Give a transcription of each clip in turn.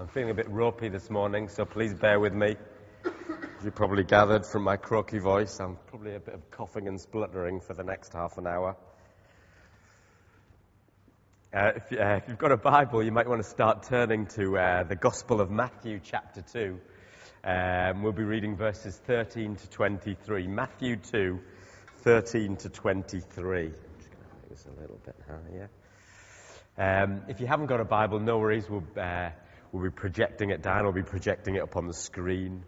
I'm feeling a bit ropey this morning, so please bear with me. As you probably gathered from my croaky voice, I'm probably a bit of coughing and spluttering for the next half an hour. Uh, if, uh, if, you've got a Bible, you might want to start turning to uh, the Gospel of Matthew, chapter 2. Um, we'll be reading verses 13 to 23. Matthew 2, 13 to 23. I'm just going to make this a little bit higher. Um, if you haven't got a Bible, no worries. We'll, uh, we'll be projecting it down. We'll be projecting it up on the screen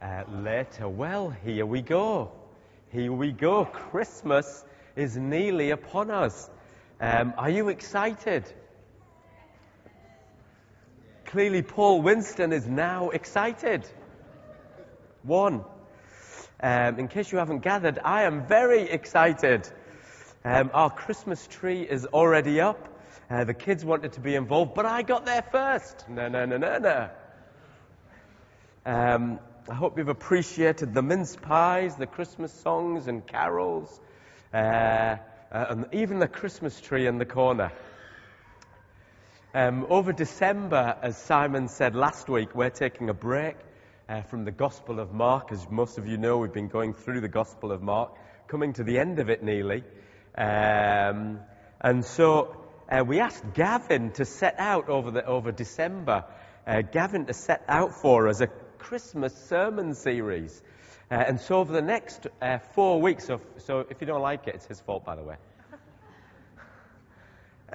uh, later. Well, here we go. Here we go. Christmas is nearly upon us. Um, are you excited? Clearly, Paul Winston is now excited. One. Um, in case you haven't gathered, I am very excited. Um, our Christmas tree is already up. Uh, the kids wanted to be involved, but I got there first. No, no, no, no, no. Um, I hope you've appreciated the mince pies, the Christmas songs and carols, uh, uh, and even the Christmas tree in the corner. Um, over December, as Simon said last week, we're taking a break uh, from the Gospel of Mark. As most of you know, we've been going through the Gospel of Mark, coming to the end of it nearly. Um, and so uh, we asked Gavin to set out over, the, over December, uh, Gavin to set out for us a Christmas sermon series. Uh, and so over the next uh, four weeks, so, so if you don't like it, it's his fault, by the way.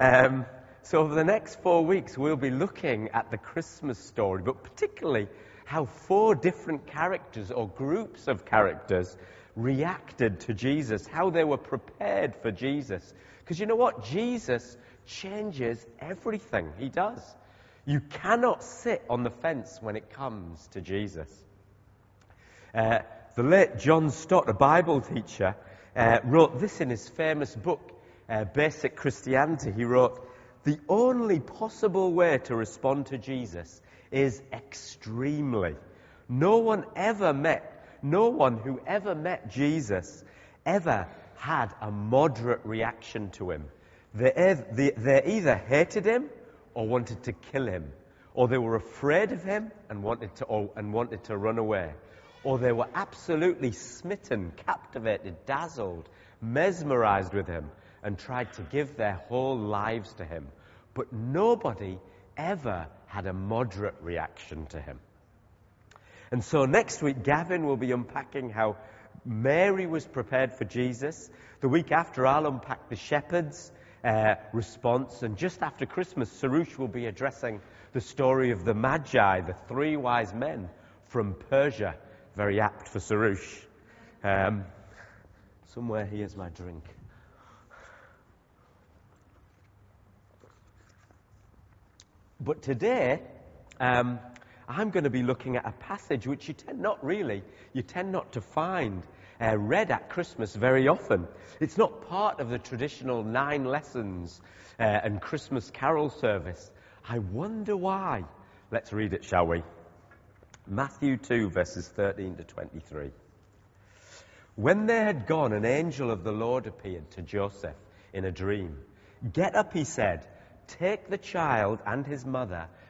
Um, so over the next four weeks, we'll be looking at the Christmas story, but particularly how four different characters or groups of characters reacted to Jesus, how they were prepared for Jesus. Because you know what? Jesus changes everything. He does. You cannot sit on the fence when it comes to Jesus. Uh, the late John Stott, a Bible teacher, uh, wrote this in his famous book, uh, Basic Christianity. He wrote, The only possible way to respond to Jesus is extremely. No one ever met, no one who ever met Jesus ever had a moderate reaction to him. They, they either hated him or wanted to kill him, or they were afraid of him and wanted to, or, and wanted to run away, or they were absolutely smitten, captivated, dazzled, mesmerized with him, and tried to give their whole lives to him. But nobody ever had a moderate reaction to him. And so next week, Gavin will be unpacking how Mary was prepared for Jesus. The week after, I'll unpack the shepherds uh, response. And just after Christmas, Sarush will be addressing the story of the Magi, the three wise men from Persia. Very apt for Sarush. Um, somewhere here's my drink. But today, um, I'm going to be looking at a passage which you tend not really, you tend not to find uh, read at Christmas very often. It's not part of the traditional nine lessons uh, and Christmas carol service. I wonder why. Let's read it, shall we? Matthew 2, verses 13 to 23. When they had gone, an angel of the Lord appeared to Joseph in a dream. Get up, he said, take the child and his mother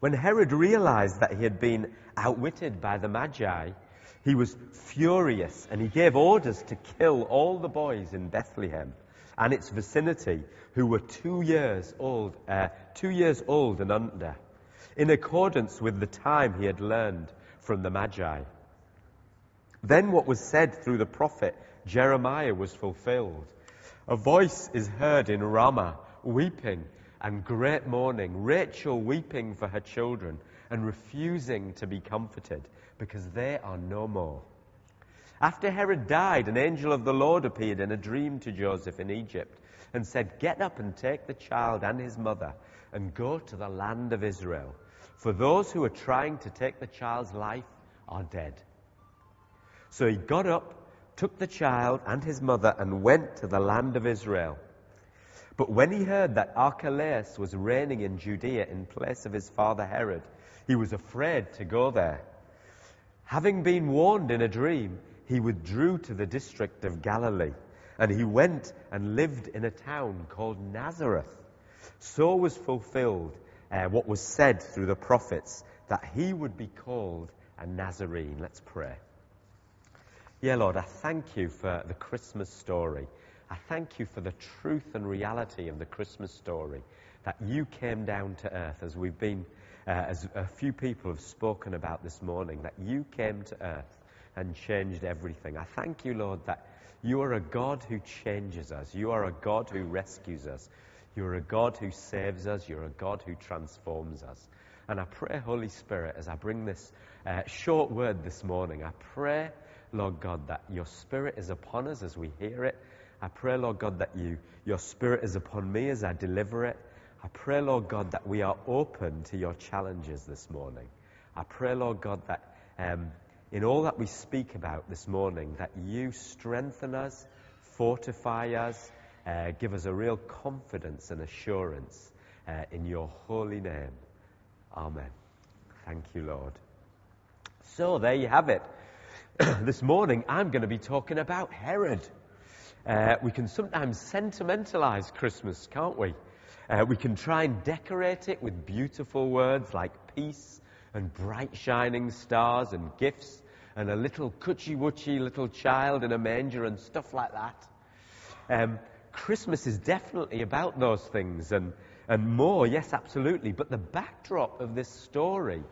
When Herod realized that he had been outwitted by the Magi, he was furious and he gave orders to kill all the boys in Bethlehem and its vicinity who were two years old, uh, two years old and under, in accordance with the time he had learned from the Magi. Then what was said through the prophet Jeremiah was fulfilled. A voice is heard in Ramah, weeping and great mourning, Rachel weeping for her children and refusing to be comforted because they are no more. After Herod died, an angel of the Lord appeared in a dream to Joseph in Egypt and said, Get up and take the child and his mother and go to the land of Israel. for those who are trying to take the child's life are dead. So he got up, took the child and his mother, and went to the land of Israel. But when he heard that Archelaus was reigning in Judea in place of his father Herod, he was afraid to go there. Having been warned in a dream, he withdrew to the district of Galilee, and he went and lived in a town called Nazareth. So was fulfilled uh, what was said through the prophets that he would be called a Nazarene. Let's pray. Yeah, Lord, I thank you for the Christmas story. I thank you for the truth and reality of the Christmas story that you came down to earth as we've been, uh, as a few people have spoken about this morning, that you came to earth and changed everything. I thank you, Lord, that you are a God who changes us. You are a God who rescues us. You're a God who saves us. You're a God who transforms us. And I pray, Holy Spirit, as I bring this uh, short word this morning, I pray, Lord God, that your Spirit is upon us as we hear it. I pray, Lord God, that you, your Spirit is upon me as I deliver it. I pray, Lord God, that we are open to your challenges this morning. I pray, Lord God, that um, in all that we speak about this morning, that you strengthen us, fortify us, uh, give us a real confidence and assurance uh, in your holy name. Amen. Thank you, Lord. So there you have it. this morning I'm going to be talking about Herod. Uh, we can sometimes sentimentalize Christmas, can't we? Uh, we can try and decorate it with beautiful words like peace and bright shining stars and gifts and a little coochie woochie little child in a manger and stuff like that. Um, Christmas is definitely about those things and, and more, yes, absolutely. But the backdrop of this story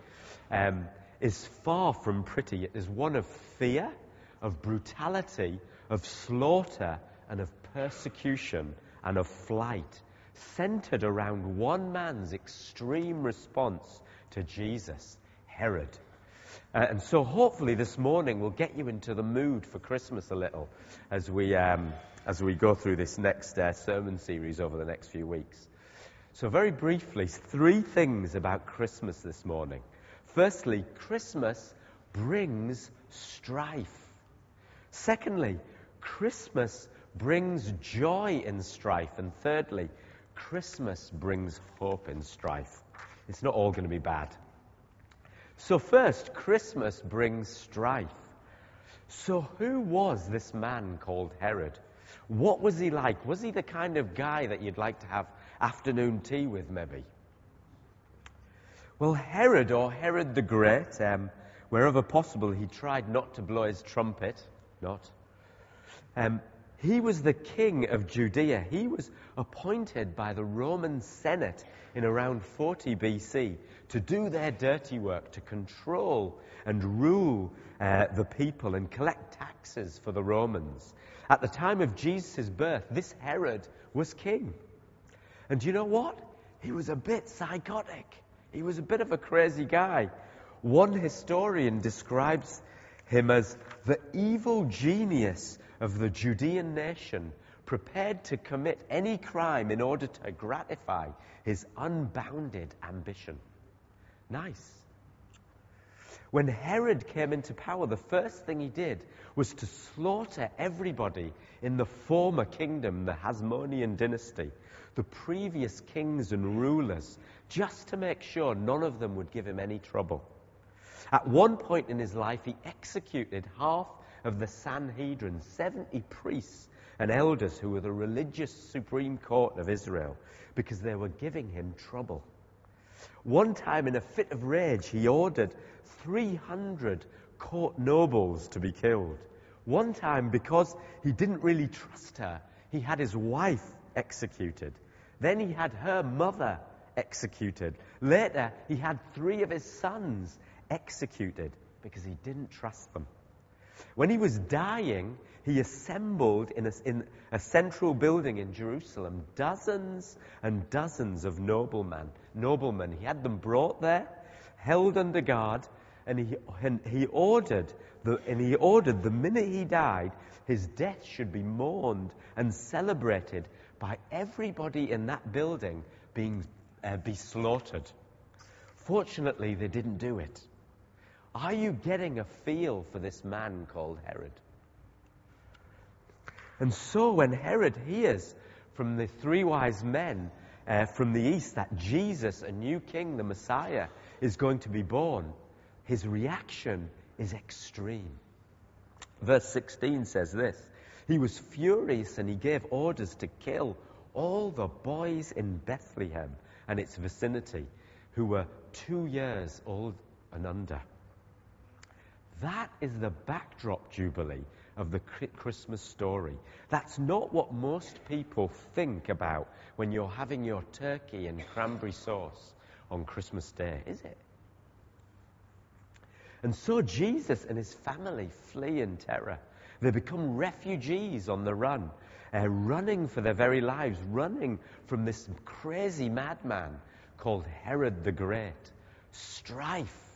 um, is far from pretty. It is one of fear, of brutality, of slaughter, and of persecution and of flight, centered around one man's extreme response to Jesus, Herod. Uh, and so hopefully this morning we'll get you into the mood for Christmas a little as we, um, as we go through this next uh, sermon series over the next few weeks. So, very briefly, three things about Christmas this morning. Firstly, Christmas brings strife. Secondly, Christmas brings joy in strife. And thirdly, Christmas brings hope in strife. It's not all going to be bad. So, first, Christmas brings strife. So, who was this man called Herod? What was he like? Was he the kind of guy that you'd like to have afternoon tea with, maybe? Well, Herod, or Herod the Great, um, wherever possible, he tried not to blow his trumpet. Not. Um, he was the king of Judea. He was appointed by the Roman Senate in around 40 BC to do their dirty work, to control and rule uh, the people and collect taxes for the Romans. At the time of Jesus' birth, this Herod was king. And you know what? He was a bit psychotic. He was a bit of a crazy guy. One historian describes him as the evil genius of the Judean nation, prepared to commit any crime in order to gratify his unbounded ambition. Nice. When Herod came into power, the first thing he did was to slaughter everybody in the former kingdom, the Hasmonean dynasty, the previous kings and rulers, just to make sure none of them would give him any trouble. At one point in his life, he executed half of the Sanhedrin, 70 priests and elders who were the religious supreme court of Israel, because they were giving him trouble. One time, in a fit of rage, he ordered 300 court nobles to be killed. One time, because he didn't really trust her, he had his wife executed. Then he had her mother executed. Later, he had three of his sons executed because he didn't trust them. When he was dying, he assembled in a, in a, central building in Jerusalem dozens and dozens of noblemen. Noblemen. He had them brought there, held under guard, and he, and he ordered the, and he ordered the minute he died, his death should be mourned and celebrated by everybody in that building being uh, be slaughtered. Fortunately, they didn't do it. Are you getting a feel for this man called Herod? And so when Herod hears from the three wise men uh, from the east that Jesus, a new king, the Messiah, is going to be born, his reaction is extreme. Verse 16 says this He was furious and he gave orders to kill all the boys in Bethlehem and its vicinity who were two years old and under. That is the backdrop, Jubilee, of the Christmas story. That's not what most people think about when you're having your turkey and cranberry sauce on Christmas Day, is it? And so Jesus and his family flee in terror. They become refugees on the run, uh, running for their very lives, running from this crazy madman called Herod the Great. Strife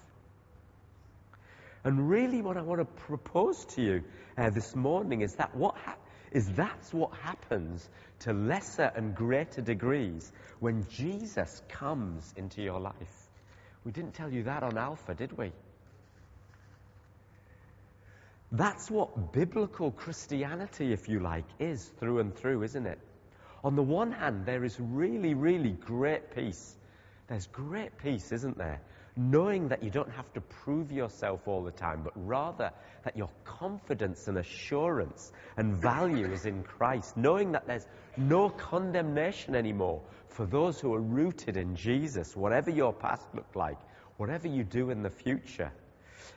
and really, what I want to propose to you uh, this morning is that what ha- is that's what happens to lesser and greater degrees when Jesus comes into your life. We didn't tell you that on Alpha, did we? That's what biblical Christianity, if you like, is through and through, isn't it? On the one hand, there is really, really great peace. There's great peace, isn't there? Knowing that you don't have to prove yourself all the time, but rather that your confidence and assurance and value is in Christ, knowing that there's no condemnation anymore for those who are rooted in Jesus, whatever your past looked like, whatever you do in the future.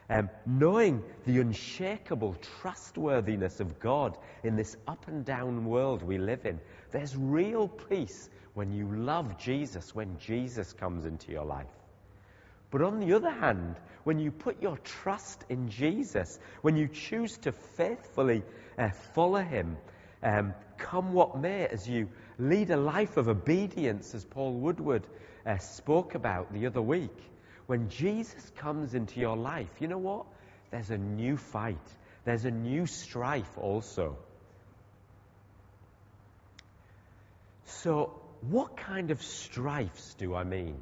Um, knowing the unshakable trustworthiness of God in this up and down world we live in, there's real peace when you love Jesus, when Jesus comes into your life. But on the other hand, when you put your trust in Jesus, when you choose to faithfully uh, follow him, um, come what may, as you lead a life of obedience, as Paul Woodward uh, spoke about the other week, when Jesus comes into your life, you know what? There's a new fight. There's a new strife also. So, what kind of strifes do I mean?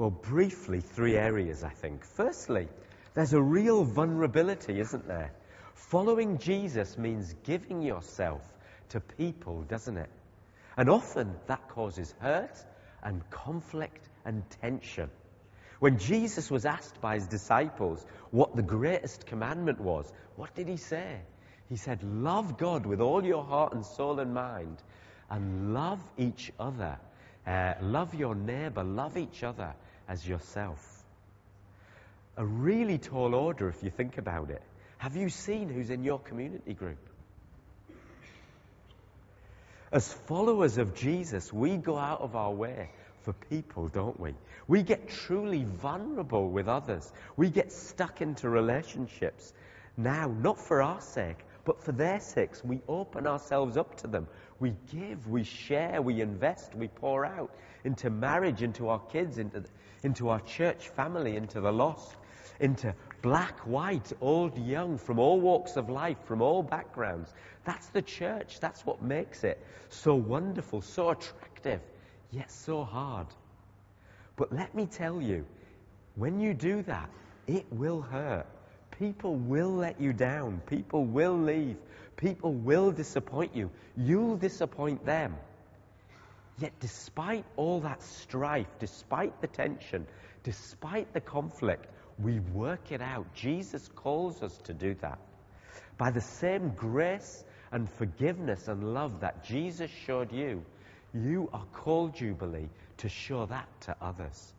Well, briefly, three areas, I think. Firstly, there's a real vulnerability, isn't there? Following Jesus means giving yourself to people, doesn't it? And often that causes hurt and conflict and tension. When Jesus was asked by his disciples what the greatest commandment was, what did he say? He said, Love God with all your heart and soul and mind, and love each other. Uh, love your neighbor, love each other as yourself. A really tall order if you think about it. Have you seen who's in your community group? As followers of Jesus, we go out of our way for people, don't we? We get truly vulnerable with others. We get stuck into relationships now, not for our sake, but for their sakes. We open ourselves up to them. We give, we share, we invest, we pour out into marriage, into our kids, into into our church family, into the lost, into black, white, old, young, from all walks of life, from all backgrounds. That's the church. That's what makes it so wonderful, so attractive, yet so hard. But let me tell you, when you do that, it will hurt. People will let you down. People will leave. People will disappoint you. You'll disappoint them. Yet, despite all that strife, despite the tension, despite the conflict, we work it out. Jesus calls us to do that. By the same grace and forgiveness and love that Jesus showed you, you are called, Jubilee, to show that to others.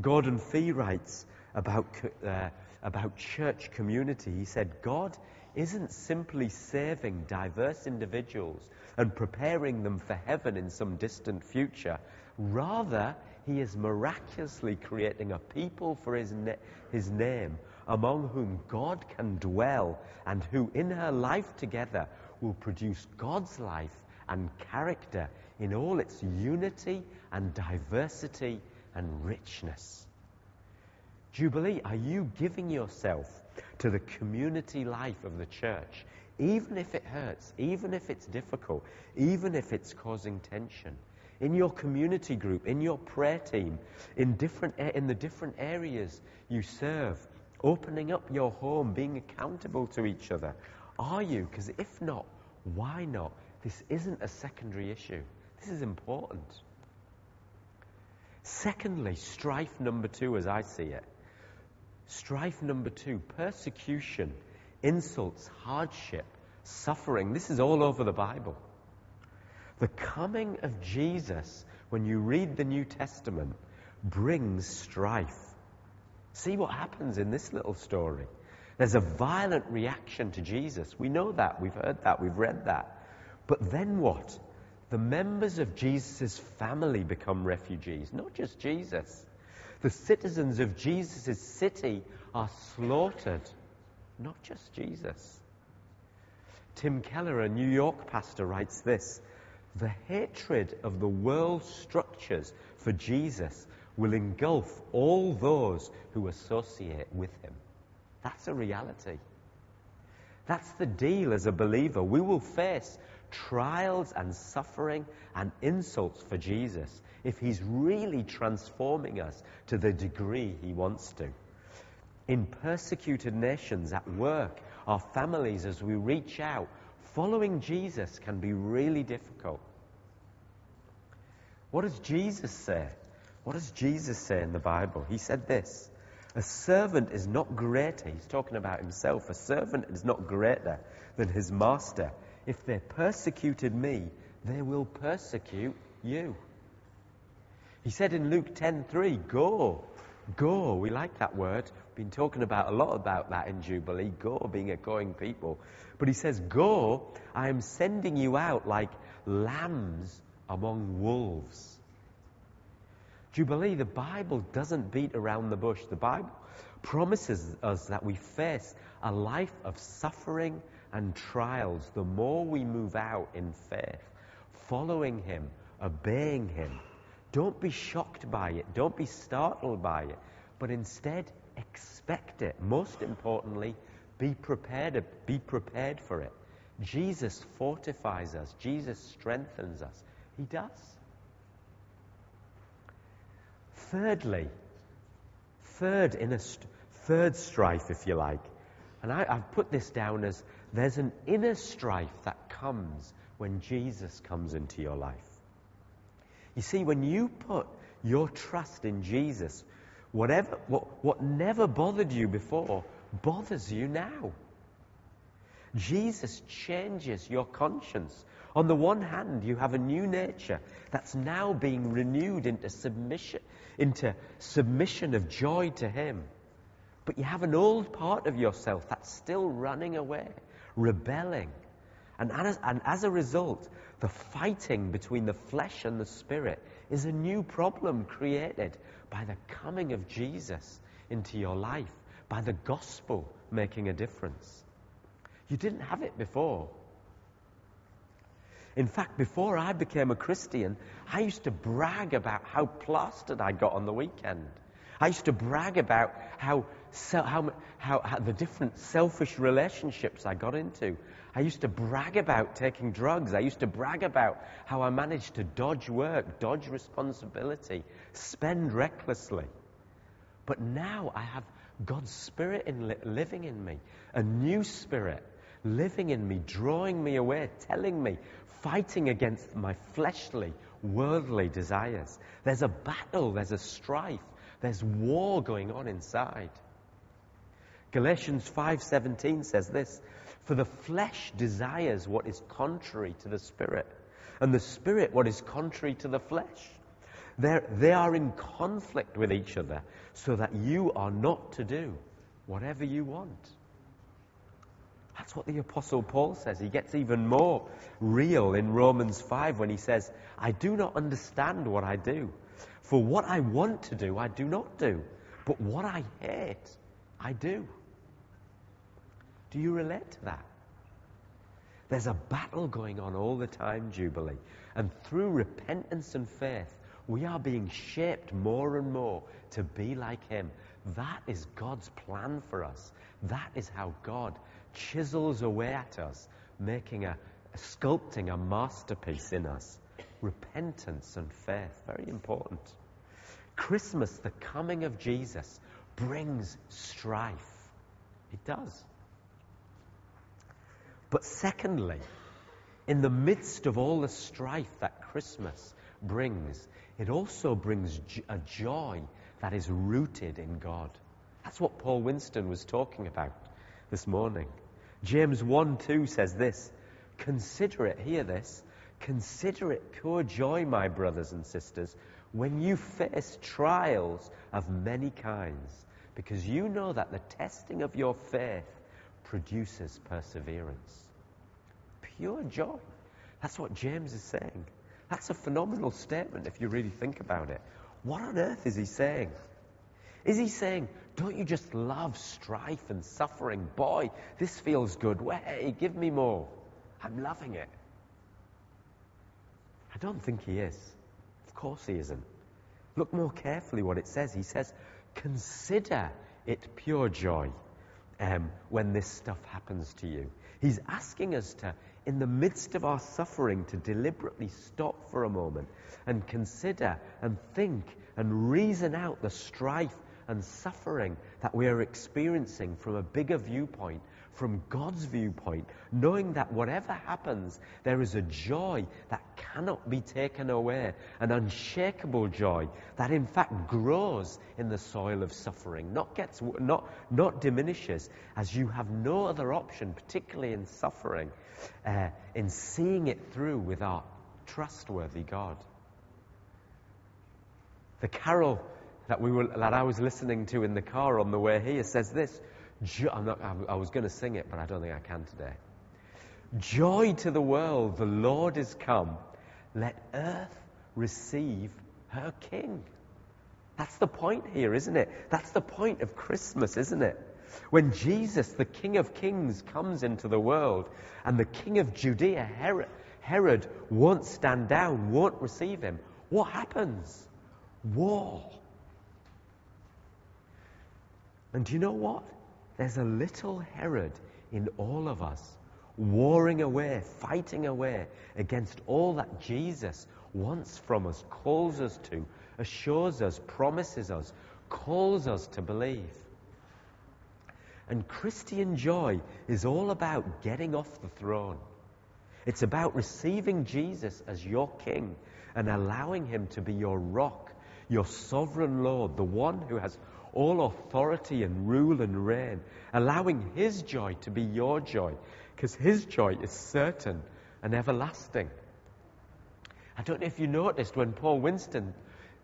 Gordon Fee writes about, uh, about church community. He said, God isn't simply saving diverse individuals and preparing them for heaven in some distant future. Rather, he is miraculously creating a people for his, na- his name among whom God can dwell and who in her life together will produce God's life and character in all its unity and diversity and richness. Jubilee, are you giving yourself to the community life of the church even if it hurts, even if it's difficult, even if it's causing tension, in your community group, in your prayer team, in, different, in the different areas you serve, opening up your home, being accountable to each other? Are you? Because if not, why not? This isn't a secondary issue. This is important. Secondly, strife number two, as I see it. Strife number two, persecution, insults, hardship, suffering. This is all over the Bible. The coming of Jesus, when you read the New Testament, brings strife. See what happens in this little story. There's a violent reaction to Jesus. We know that. We've heard that. We've read that. But then what? The members of Jesus' family become refugees, not just Jesus. The citizens of Jesus' city are slaughtered, not just Jesus. Tim Keller, a New York pastor, writes this the hatred of the world's structures for Jesus will engulf all those who associate with him. That's a reality. That's the deal as a believer. We will face trials and suffering and insults for Jesus if he's really transforming us to the degree he wants to. In persecuted nations, at work, our families, as we reach out, following Jesus can be really difficult. What does Jesus say? What does Jesus say in the Bible? He said this A servant is not greater, he's talking about himself, a servant is not greater than his master. If they persecuted me, they will persecute you. He said in Luke 10:3, "Go, go." We like that word. We've been talking about a lot about that in Jubilee. Go, being a going people. But he says, "Go. I am sending you out like lambs among wolves." Jubilee, the Bible doesn't beat around the bush. The Bible promises us that we face a life of suffering and trials the more we move out in faith, following Him, obeying Him. Don't be shocked by it. Don't be startled by it. But instead, expect it. Most importantly, be prepared, be prepared for it. Jesus fortifies us. Jesus strengthens us. He does. Thirdly, third in a st- third strife, if you like, and I, I've put this down as there's an inner strife that comes when Jesus comes into your life. You see, when you put your trust in Jesus, whatever, what, what never bothered you before bothers you now. Jesus changes your conscience. On the one hand, you have a new nature that's now being renewed into submission, into submission of joy to Him. But you have an old part of yourself that's still running away, rebelling. And as, and as a result, the fighting between the flesh and the spirit is a new problem created by the coming of Jesus into your life, by the gospel making a difference. You didn't have it before. In fact, before I became a Christian, I used to brag about how plastered I got on the weekend. I used to brag about how, how, how, how, the different selfish relationships I got into. I used to brag about taking drugs. I used to brag about how I managed to dodge work, dodge responsibility, spend recklessly. But now I have God's Spirit in, living in me, a new Spirit living in me, drawing me away, telling me, fighting against my fleshly, worldly desires. There's a battle, there's a strife, there's war going on inside. Galatians 5:17 says this, for the flesh desires what is contrary to the spirit, and the spirit what is contrary to the flesh. They're, they are in conflict with each other, so that you are not to do whatever you want. That's what the Apostle Paul says. He gets even more real in Romans 5 when he says, I do not understand what I do. For what I want to do, I do not do. But what I hate, I do. Do you relate to that? There's a battle going on all the time, Jubilee. And through repentance and faith, we are being shaped more and more to be like Him. That is God's plan for us. That is how God chisels away at us, making a, sculpting a masterpiece in us. repentance and faith. Very important. Christmas, the coming of Jesus, brings strife. It does. But secondly, in the midst of all the strife that Christmas brings, it also brings a joy that is rooted in God. That's what Paul Winston was talking about this morning. James 1 2 says this Consider it, hear this, consider it pure joy, my brothers and sisters, when you face trials of many kinds, because you know that the testing of your faith produces perseverance. Pure joy. That's what James is saying. That's a phenomenal statement if you really think about it. What on earth is he saying? Is he saying, don't you just love strife and suffering? Boy, this feels good. Hey, give me more. I'm loving it. I don't think he is. Of course he isn't. Look more carefully what it says. He says, consider it pure joy um, when this stuff happens to you. He's asking us to, in the midst of our suffering, to deliberately stop for a moment and consider and think and reason out the strife and suffering that we are experiencing from a bigger viewpoint, from God's viewpoint, knowing that whatever happens, there is a joy that cannot be taken away, an unshakable joy that in fact grows in the soil of suffering, not gets, not, not diminishes, as you have no other option, particularly in suffering, uh, in seeing it through with our trustworthy God. The carol that, we were, that I was listening to in the car on the way here says this. Not, I was going to sing it, but I don't think I can today. Joy to the world, the Lord is come. Let earth receive her King. That's the point here, isn't it? That's the point of Christmas, isn't it? When Jesus, the King of Kings, comes into the world and the King of Judea, Herod, Herod won't stand down, won't receive him, what happens? War. And do you know what? There's a little Herod in all of us, warring away, fighting away against all that Jesus wants from us, calls us to, assures us, promises us, calls us to believe. And Christian joy is all about getting off the throne. It's about receiving Jesus as your king and allowing him to be your rock, your sovereign Lord, the one who has all authority and rule and reign, allowing His joy to be your joy, because His joy is certain and everlasting. I don't know if you noticed when Paul Winston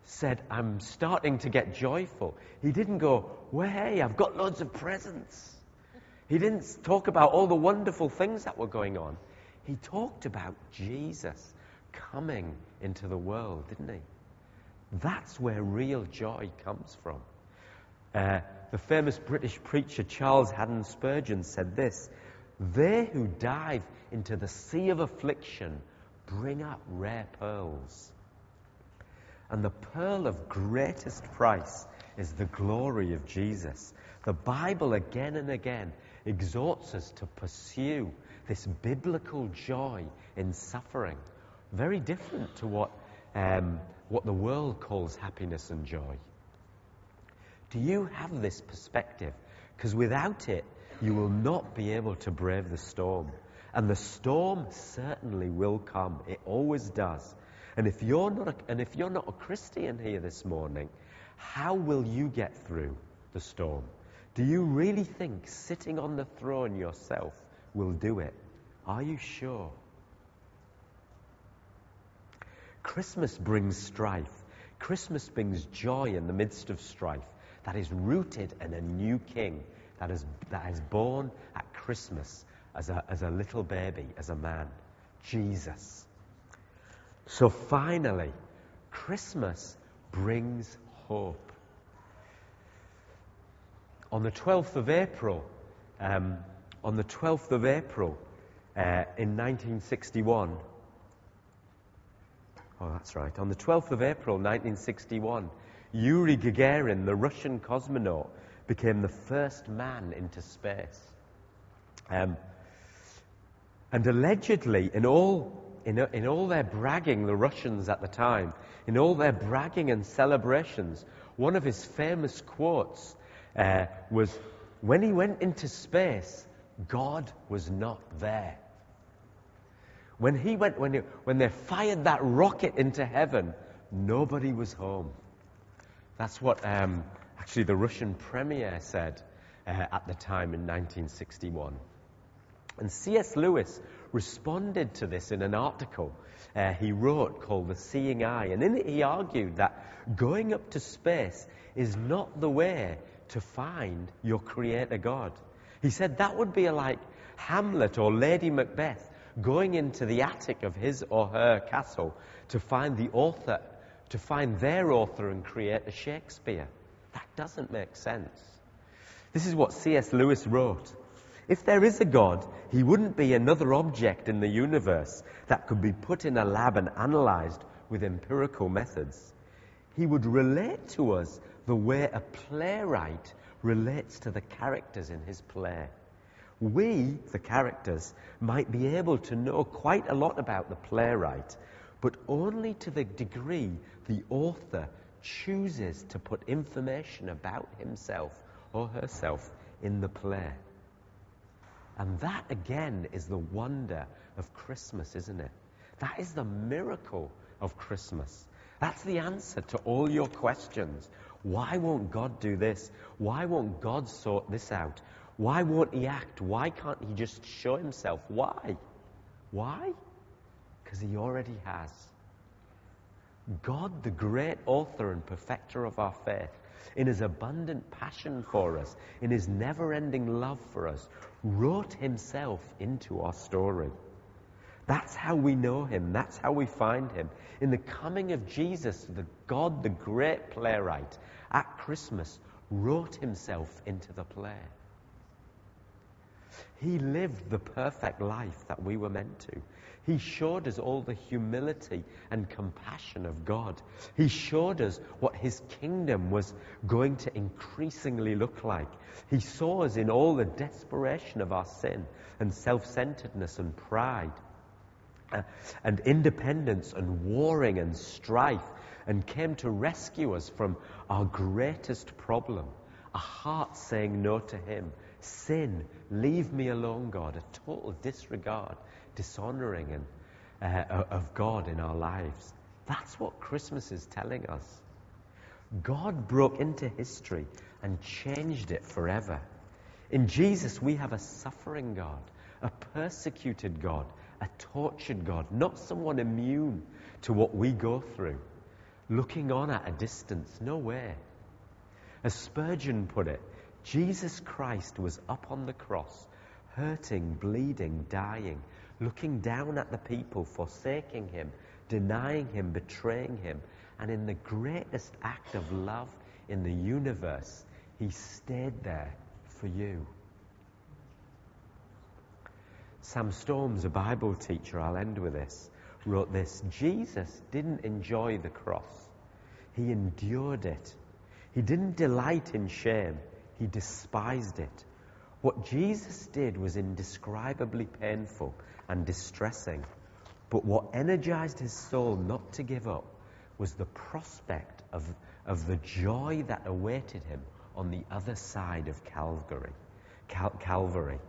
said, I'm starting to get joyful, he didn't go, well, hey, I've got loads of presents. He didn't talk about all the wonderful things that were going on. He talked about Jesus coming into the world, didn't he? That's where real joy comes from. Uh, the famous British preacher Charles Haddon Spurgeon said this They who dive into the sea of affliction bring up rare pearls. And the pearl of greatest price is the glory of Jesus. The Bible again and again exhorts us to pursue this biblical joy in suffering. Very different to what, um, what the world calls happiness and joy. Do you have this perspective? Because without it, you will not be able to brave the storm. And the storm certainly will come. It always does. And if you're not a, and if you're not a Christian here this morning, how will you get through the storm? Do you really think sitting on the throne yourself will do it? Are you sure? Christmas brings strife. Christmas brings joy in the midst of strife that is rooted in a new king that is, that is born at Christmas as a, as a little baby, as a man Jesus. So finally, Christmas brings hope. On the 12th of April, um, on the 12th of April uh, in 1961, oh, that's right, on the 12th of April 1961, Yuri Gagarin, the Russian cosmonaut, became the first man into space. Um, and allegedly, in all, in, in all their bragging, the Russians at the time, in all their bragging and celebrations, one of his famous quotes uh, was, When he went into space, God was not there. When he went, when, he, when they fired that rocket into heaven, nobody was home. That's what um, actually the Russian premier said uh, at the time in 1961. And C.S. Lewis responded to this in an article uh, he wrote called The Seeing Eye. And in it, he argued that going up to space is not the way to find your Creator God. He said that would be like Hamlet or Lady Macbeth going into the attic of his or her castle to find the author, to find their author and create a Shakespeare. That doesn't make sense. This is what C.S. Lewis wrote. If there is a God, he wouldn't be another object in the universe that could be put in a lab and analyzed with empirical methods. He would relate to us the way a playwright relates to the characters in his play. We, the characters, might be able to know quite a lot about the playwright, but only to the degree the author chooses to put information about himself or herself in the play. And that, again, is the wonder of Christmas, isn't it? That is the miracle of Christmas. That's the answer to all your questions. Why won't God do this? Why won't God sort this out? Why won't He act? Why can't He just show Himself? Why? Why? Because He already has. God, the great author and perfecter of our faith, in his abundant passion for us, in his never ending love for us, wrote himself into our story. That's how we know him. That's how we find him. In the coming of Jesus, the God, the great playwright, at Christmas, wrote himself into the play. He lived the perfect life that we were meant to. He showed us all the humility and compassion of God. He showed us what His kingdom was going to increasingly look like. He saw us in all the desperation of our sin and self centeredness and pride uh, and independence and warring and strife and came to rescue us from our greatest problem a heart saying no to Him. Sin, leave me alone, God, a total disregard dishonoring and, uh, of God in our lives. That's what Christmas is telling us. God broke into history and changed it forever. In Jesus, we have a suffering God, a persecuted God, a tortured God, not someone immune to what we go through, looking on at a distance. No way. As Spurgeon put it, Jesus Christ was up on the cross, hurting, bleeding, dying, looking down at the people, forsaking him, denying him, betraying him. And in the greatest act of love in the universe, he stayed there for you. Sam Storms, a Bible teacher, I'll end with this, wrote this Jesus didn't enjoy the cross, he endured it. He didn't delight in shame, he despised it. What Jesus did was indescribably painful and distressing. But what energized his soul not to give up was the prospect of, of the joy that awaited him on the other side of Calvary. Cal- Calvary.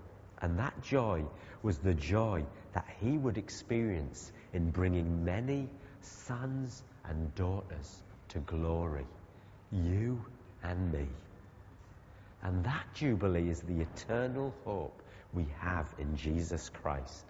And that joy was the joy that he would experience in bringing many sons and daughters to glory. You and me. And that jubilee is the eternal hope we have in Jesus Christ.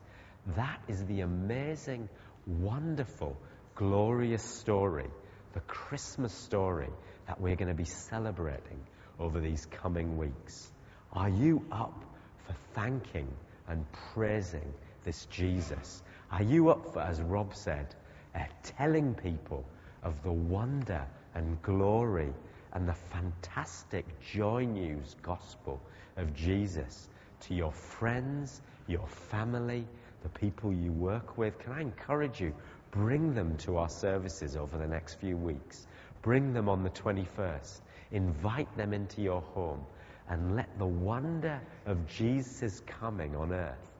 That is the amazing, wonderful, glorious story, the Christmas story that we're going to be celebrating over these coming weeks. Are you up for thanking and praising this Jesus? Are you up for, as Rob said, uh, telling people of the wonder and glory and the fantastic joy news gospel of Jesus to your friends, your family, the people you work with. Can I encourage you? Bring them to our services over the next few weeks. Bring them on the 21st. Invite them into your home and let the wonder of Jesus' coming on earth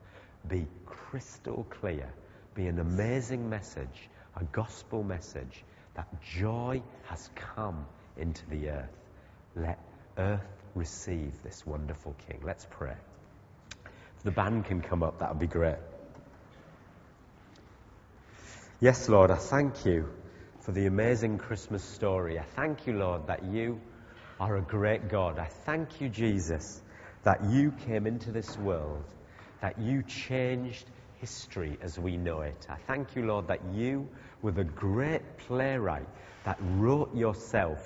be crystal clear be an amazing message, a gospel message that joy has come into the earth. Let earth receive this wonderful King. Let's pray. If the band can come up, that would be great. Yes, Lord, I thank you for the amazing Christmas story. I thank you, Lord, that you are a great God. I thank you, Jesus, that you came into this world, that you changed history as we know it. I thank you, Lord, that you were the great playwright that wrote yourself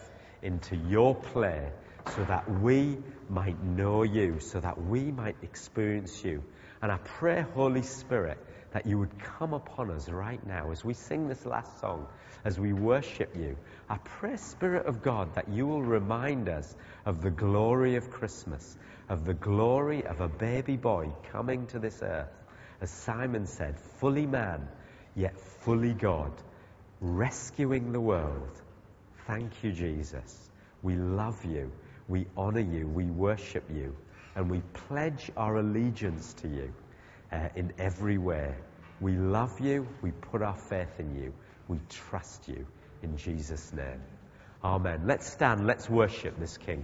into your play so that we might know you, so that we might experience you. And I pray, Holy Spirit, that you would come upon us right now as we sing this last song, as we worship you. I pray, Spirit of God, that you will remind us of the glory of Christmas, of the glory of a baby boy coming to this earth, as Simon said, fully man, yet fully God, rescuing the world. Thank you, Jesus. We love you. We honor you. We worship you. And we pledge our allegiance to you uh, in every way. We love you. We put our faith in you. We trust you in Jesus' name. Amen. Let's stand. Let's worship this King.